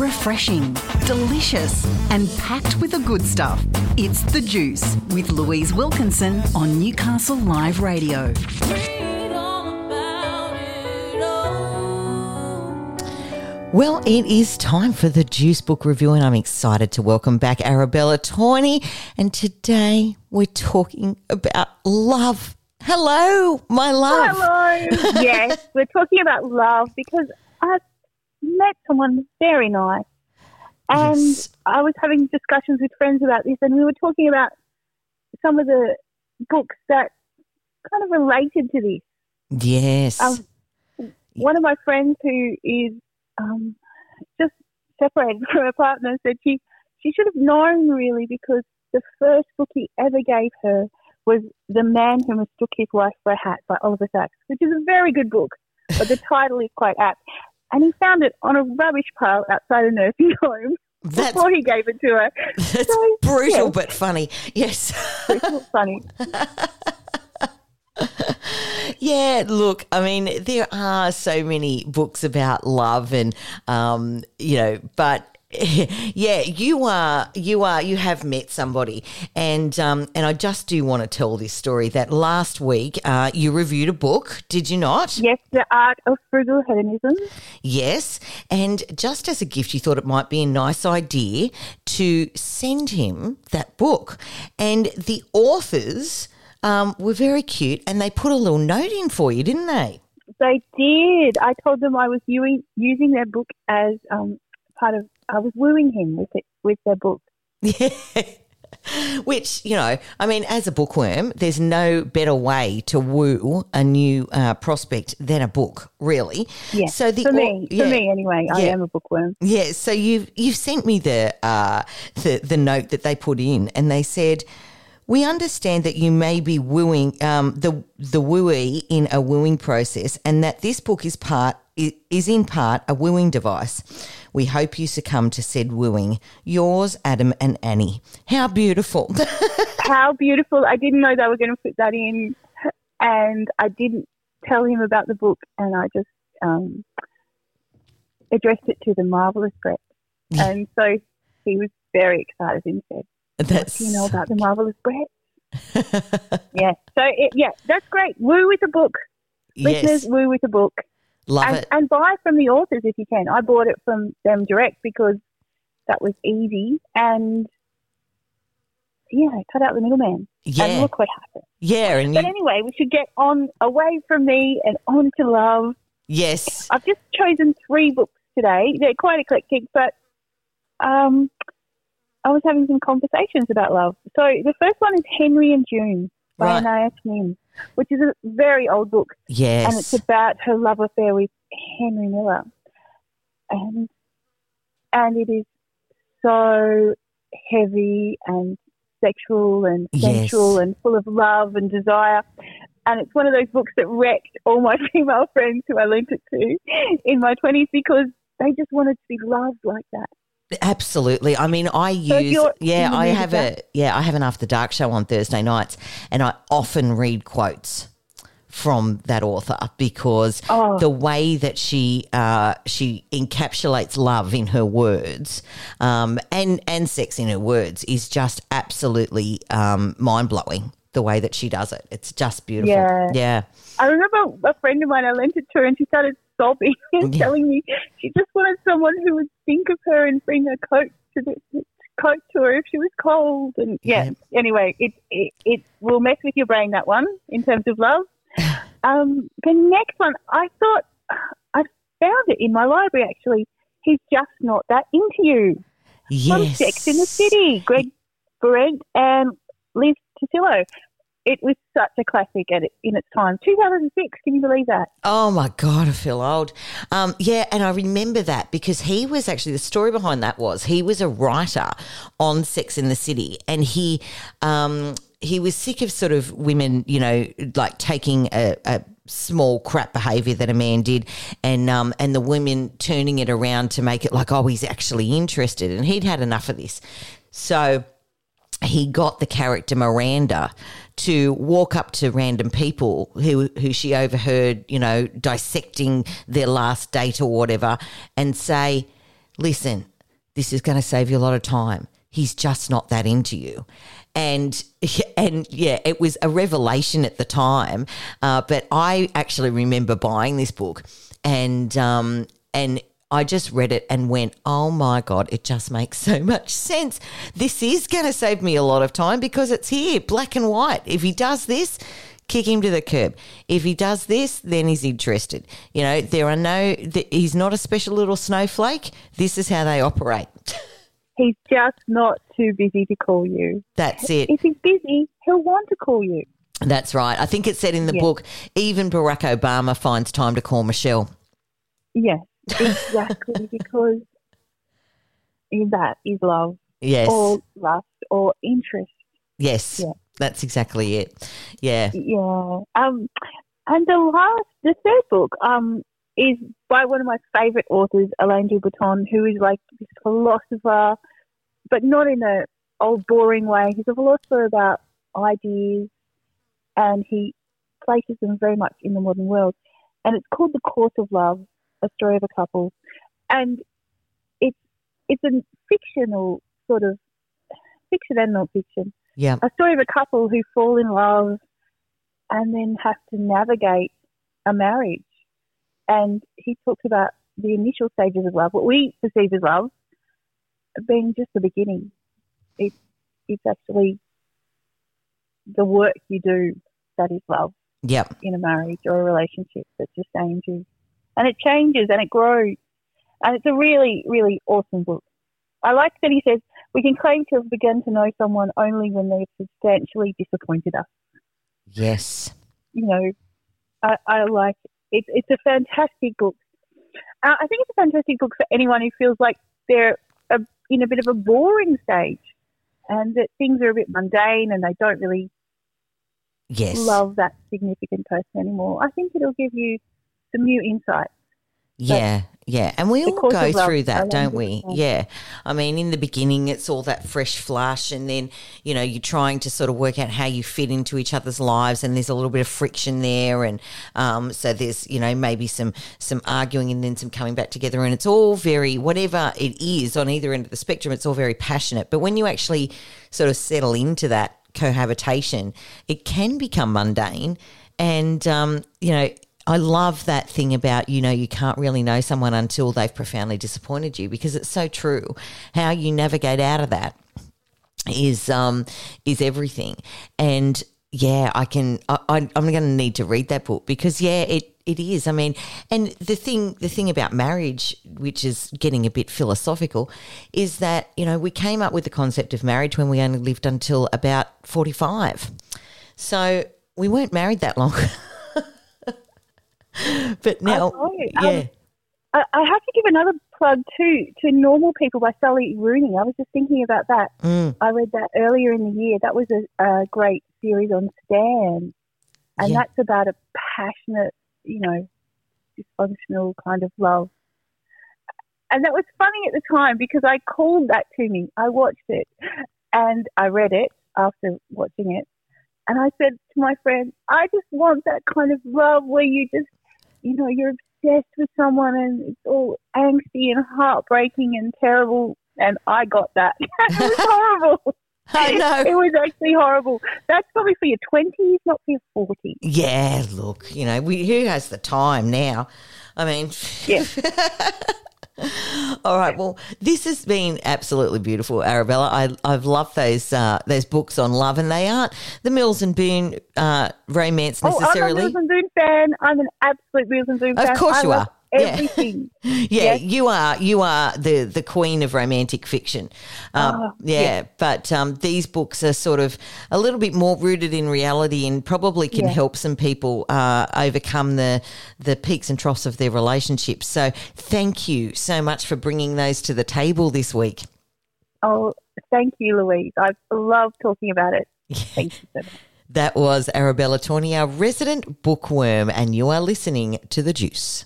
refreshing, delicious, and packed with the good stuff. It's The Juice with Louise Wilkinson on Newcastle Live Radio. Well, it is time for the Juice Book Review, and I'm excited to welcome back Arabella Toyney. And today we're talking about love. Hello, my love. Hello. yes, we're talking about love because I've met someone very nice. And Yes. I was having discussions with friends about this, and we were talking about some of the books that kind of related to this. Yes. Um, One of my friends who is um, just separated from her partner said she, she should have known really because the first book he ever gave her was The Man Who Mistook His Wife for a Hat by Oliver Sacks, which is a very good book, but the title is quite apt. And he found it on a rubbish pile outside a nursing home That's, before he gave it to her. that's So, brutal yeah. but funny. Yes. It's not funny. Yeah, look, I mean, there are so many books about love and um, you know, but yeah, you are you are you have met somebody and um and I just do want to tell this story that last week uh you reviewed a book, did you not? Yes, The Art of Frugal Hedonism. Yes. And just as a gift, you thought it might be a nice idea to send him that book. And the authors um, were very cute and they put a little note in for you, didn't they? They did. I told them I was using, using their book as um, part of. I was wooing him with it with their book. Yeah. Which, you know, I mean, as a bookworm, there's no better way to woo a new uh, prospect than a book, really. Yeah, So the for me, yeah. for me anyway. I am a bookworm. Yeah, so you've you've sent me the uh, the the note that they put in, and they said. We understand that you may be wooing um, the the wooey in a wooing process, and that this book is part is in part a wooing device. We hope you succumb to said wooing. Yours, Adam and Annie. How beautiful! How beautiful! I didn't know they were going to put that in, and I didn't tell him about the book, and I just um, addressed it to the marvelous Brett, and so he was very excited and said, That's "Do you know about the marvelous Brett?" yeah. So it, yeah, that's great. Woo with a book, listeners. yes, Woo with a book. love and, it. and buy from the authors if you can. I bought it from them direct because that was easy and yeah, cut out the middleman. Yeah. And look what happened. yeah, and But you, anyway, we should get on away from me and on to love. yes, I've just chosen three books today. They're quite eclectic, but um, I was having some conversations about love. So the first one is Henry and June by Right. Anaïs Nin, which is a very old book yes, and it's about her love affair with Henry Miller, and and it is so heavy and sexual and Yes. sensual and full of love and desire. And it's one of those books that wrecked all my female friends who I lent it to in my twenties because they just wanted to be loved like that. Absolutely. I mean, I use you're yeah, I have a yeah, I have an after dark show on Thursday nights, and I often read quotes from that author because Oh. the way that she uh, she encapsulates love in her words um, and and sex in her words is just absolutely um, mind blowing. The way that she does it, it's just beautiful. Yeah. yeah. I remember a friend of mine I lent it to her and she started sobbing and Yeah. telling me she just wanted someone who would think of her and bring her coat to the coat to her if she was cold and yeah. Anyway, it, it it will mess with your brain that one in terms of love. Um, the next one I thought I found it in my library actually. He's just not that into you. From Yes. Sex in the City, Greg Behrendt and Liz Tuccillo. It was such a classic at in its time. 2006, can you believe that? Oh my God, I feel old. Um, yeah, and I remember that because he was actually the story behind that was he was a writer on Sex in the City, and he um, he was sick of sort of women, you know, like taking a, a small crap behaviour that a man did, and um, and the women turning it around to make it like, oh, he's actually interested, and he'd had enough of this, so he got the character Miranda to walk up to random people who who she overheard, you know, dissecting their last date or whatever, and say, "Listen, this is going to save you a lot of time. He's just not that into you. And and yeah, it was a revelation at the time. Uh, but I actually remember buying this book, and um, and I just read it and went, oh my God, it just makes so much sense. This is going to save me a lot of time because it's here, black and white. If he does this, kick him to the curb. If he does this, then he's interested. You know, there are no, he's not a special little snowflake. This is how they operate. He's just not too busy to call you. That's it. If he's busy, he'll want to call you. That's right. I think it said in the book, even Barack Obama finds time to call Michelle. Yes, exactly, because that is love. Yes. Or lust or interest. Yes. Yeah. That's exactly it. Yeah. Yeah. Um, and the last, the third book, um, is by one of my favourite authors, Alain de who is like this philosopher, but not in a old boring way. He's a philosopher about ideas, and he places them very much in the modern world. And it's called The Course of Love, a story of a couple, and it's it's a fictional sort of fiction and non-fiction. Yeah, a story of a couple who fall in love and then have to navigate a marriage and he talks about the initial stages of love, what we perceive as love, being just the beginning. It, it's actually the work you do that is love. Yep. In a marriage or a relationship that sustains you. And it changes and it grows. And it's a really, really awesome book. I like that he says we can claim to have begun to know someone only when they've substantially disappointed us. Yes. You know, I, I like it's it's a fantastic book. Uh, I think it's a fantastic book for anyone who feels like they're a, in a bit of a boring stage, and that things are a bit mundane, and they don't really yes. love that significant person anymore. I think it'll give you some new insights. Yeah, yeah, and we all go through that, don't we? Yeah. I mean, in the beginning, it's all that fresh flush, and then you know you're trying to sort of work out how you fit into each other's lives, and there's a little bit of friction there, and um, so there's you know maybe some some arguing, and then some coming back together, and it's all very whatever it is on either end of the spectrum. It's all very passionate, but when you actually sort of settle into that cohabitation, it can become mundane, and um, you know I love that thing about, you know, you can't really know someone until they've profoundly disappointed you because it's so true. How you navigate out of that is um is everything. And yeah, I can I, I'm going to need to read that book because yeah, it it is. I mean, and the thing the thing about marriage, which is getting a bit philosophical, is that you know we came up with the concept of marriage when we only lived until about forty five, so we weren't married that long. but now, yeah. Um, I, I have to give another plug too to Normal People by Sally Rooney. I was just thinking about that. Mm. I read that earlier in the year. That was a, a great series on Stan, and yeah. that's about a passionate, you know, dysfunctional kind of love. And that was funny at the time because I called that to me. I watched it and I read it after watching it. And I said to my friend, I just want that kind of love where you just you know, you're obsessed with someone and it's all angsty and heartbreaking and terrible. And I got that. it was horrible. I know. It was actually horrible. That's probably for your 20s, not for your 40s. Yeah, look, you know, we, who has the time now? I mean, yeah. All right. Well, this has been absolutely beautiful, Arabella. I, I've loved those uh, those books on love, and they aren't the Mills and Boon uh, romance necessarily. Oh, I'm a Mills and Boon fan. I'm an absolute Mills and Boon of fan. Of course, I you are everything. Yeah, yeah yes. you are. You are the the queen of romantic fiction. Um, oh, yeah, yeah, but um, these books are sort of a little bit more rooted in reality and probably can yeah. help some people uh, overcome the the peaks and troughs of their relationships. So, thank you so much for bringing those to the table this week. Oh, thank you, Louise. I love talking about it. Thank you so much. That was Arabella our resident bookworm, and you are listening to The Juice.